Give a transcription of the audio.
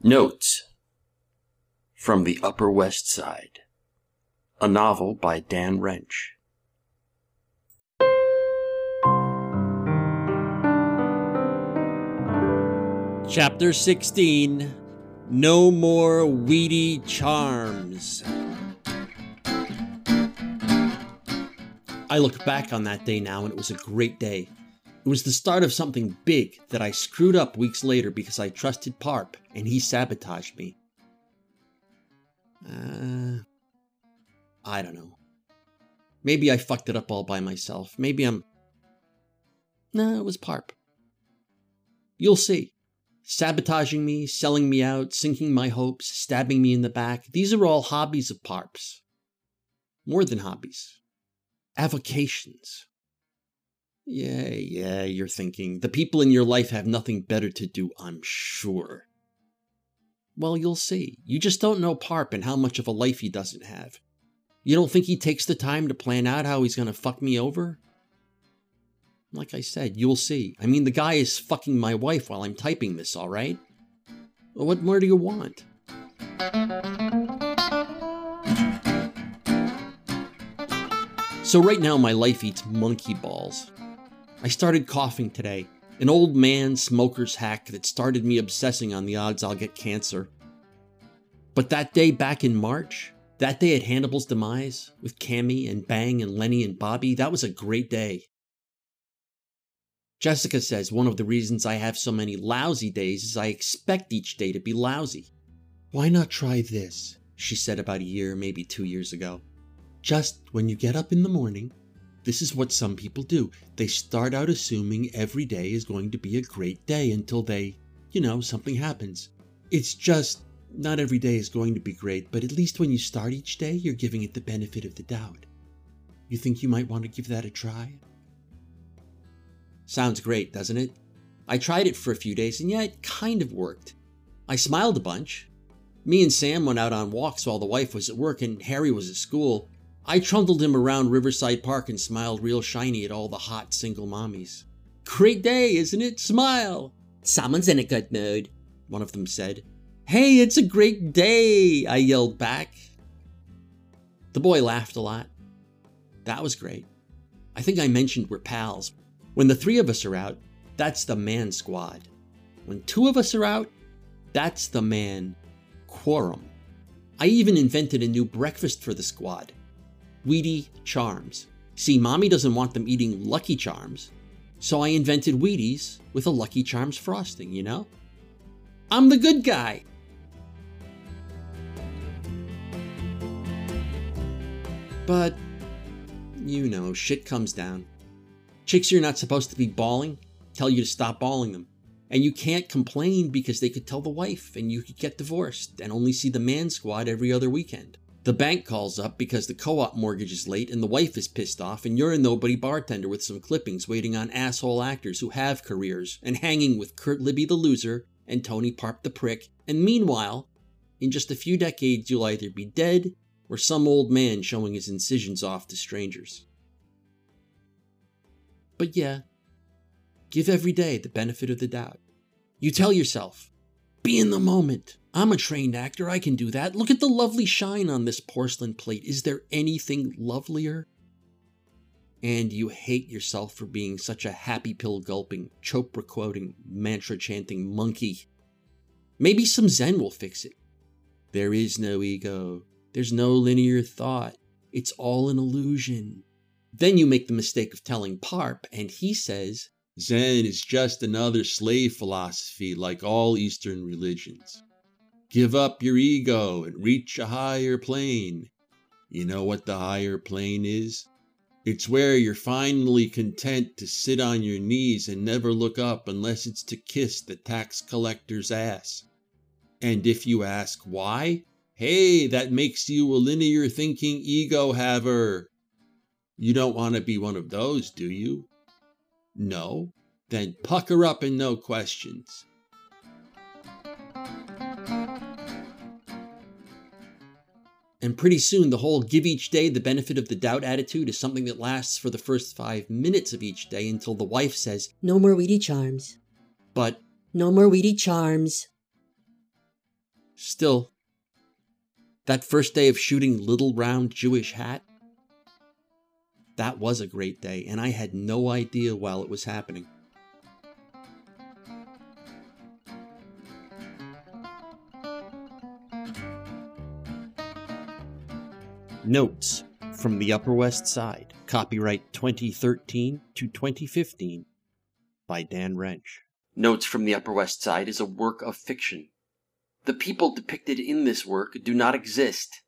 Notes from the Upper West Side, a novel by Dan Wrench. Chapter 16 No More Wheaty Charms. I look back on that day now and it was a great day. It was the start of something big that I screwed up weeks later because I trusted Parp and he sabotaged me. Uh, I don't know. Maybe I fucked it up all by myself. Maybe I'm. No, it was Parp. You'll see. Sabotaging me, selling me out, sinking my hopes, stabbing me in the back. These are all hobbies of Parp's. More than hobbies. Avocations. Yeah, yeah, you're thinking. The people in your life have nothing better to do, I'm sure. Well, you'll see. You just don't know Parp and how much of a life he doesn't have. You don't think he takes the time to plan out how he's gonna fuck me over? Like I said, you'll see. I mean, the guy is fucking my wife while I'm typing this, alright? What more do you want? So, right now, my life eats monkey balls. I started coughing today, an old man smoker's hack that started me obsessing on the odds I'll get cancer. But that day back in March, that day at Hannibal's demise, with Cammy and Bang and Lenny and Bobby, that was a great day. Jessica says one of the reasons I have so many lousy days is I expect each day to be lousy. Why not try this? She said about a year, maybe two years ago. Just when you get up in the morning, this is what some people do. They start out assuming every day is going to be a great day until they, you know, something happens. It's just not every day is going to be great, but at least when you start each day, you're giving it the benefit of the doubt. You think you might want to give that a try? Sounds great, doesn't it? I tried it for a few days, and yeah, it kind of worked. I smiled a bunch. Me and Sam went out on walks while the wife was at work and Harry was at school. I trundled him around Riverside Park and smiled real shiny at all the hot single mommies. Great day, isn't it? Smile! Someone's in a good mood, one of them said. Hey, it's a great day, I yelled back. The boy laughed a lot. That was great. I think I mentioned we're pals. When the three of us are out, that's the man squad. When two of us are out, that's the man quorum. I even invented a new breakfast for the squad Wheaty Charms. See, mommy doesn't want them eating Lucky Charms, so I invented Wheaties with a Lucky Charms frosting, you know? I'm the good guy. But, you know, shit comes down. Chicks you're not supposed to be balling tell you to stop balling them. And you can't complain because they could tell the wife and you could get divorced and only see the man squad every other weekend. The bank calls up because the co op mortgage is late and the wife is pissed off, and you're a nobody bartender with some clippings waiting on asshole actors who have careers and hanging with Kurt Libby the loser and Tony Parp the prick. And meanwhile, in just a few decades, you'll either be dead or some old man showing his incisions off to strangers. But yeah, give every day the benefit of the doubt. You tell yourself, be in the moment. I'm a trained actor. I can do that. Look at the lovely shine on this porcelain plate. Is there anything lovelier? And you hate yourself for being such a happy pill gulping, Chopra quoting, mantra chanting monkey. Maybe some Zen will fix it. There is no ego. There's no linear thought. It's all an illusion. Then you make the mistake of telling Parp, and he says, Zen is just another slave philosophy like all Eastern religions. Give up your ego and reach a higher plane. You know what the higher plane is? It's where you're finally content to sit on your knees and never look up unless it's to kiss the tax collector's ass. And if you ask why, hey, that makes you a linear thinking ego haver. You don't want to be one of those, do you? No? Then pucker up and no questions. And pretty soon, the whole give each day the benefit of the doubt attitude is something that lasts for the first five minutes of each day until the wife says, No more Wheaty Charms. But No more Wheaty Charms. Still, that first day of shooting Little Round Jewish Hat, that was a great day, and I had no idea while it was happening. Notes from the Upper West Side, copyright 2013 to 2015 by Dan Wrench. Notes from the Upper West Side is a work of fiction. The people depicted in this work do not exist.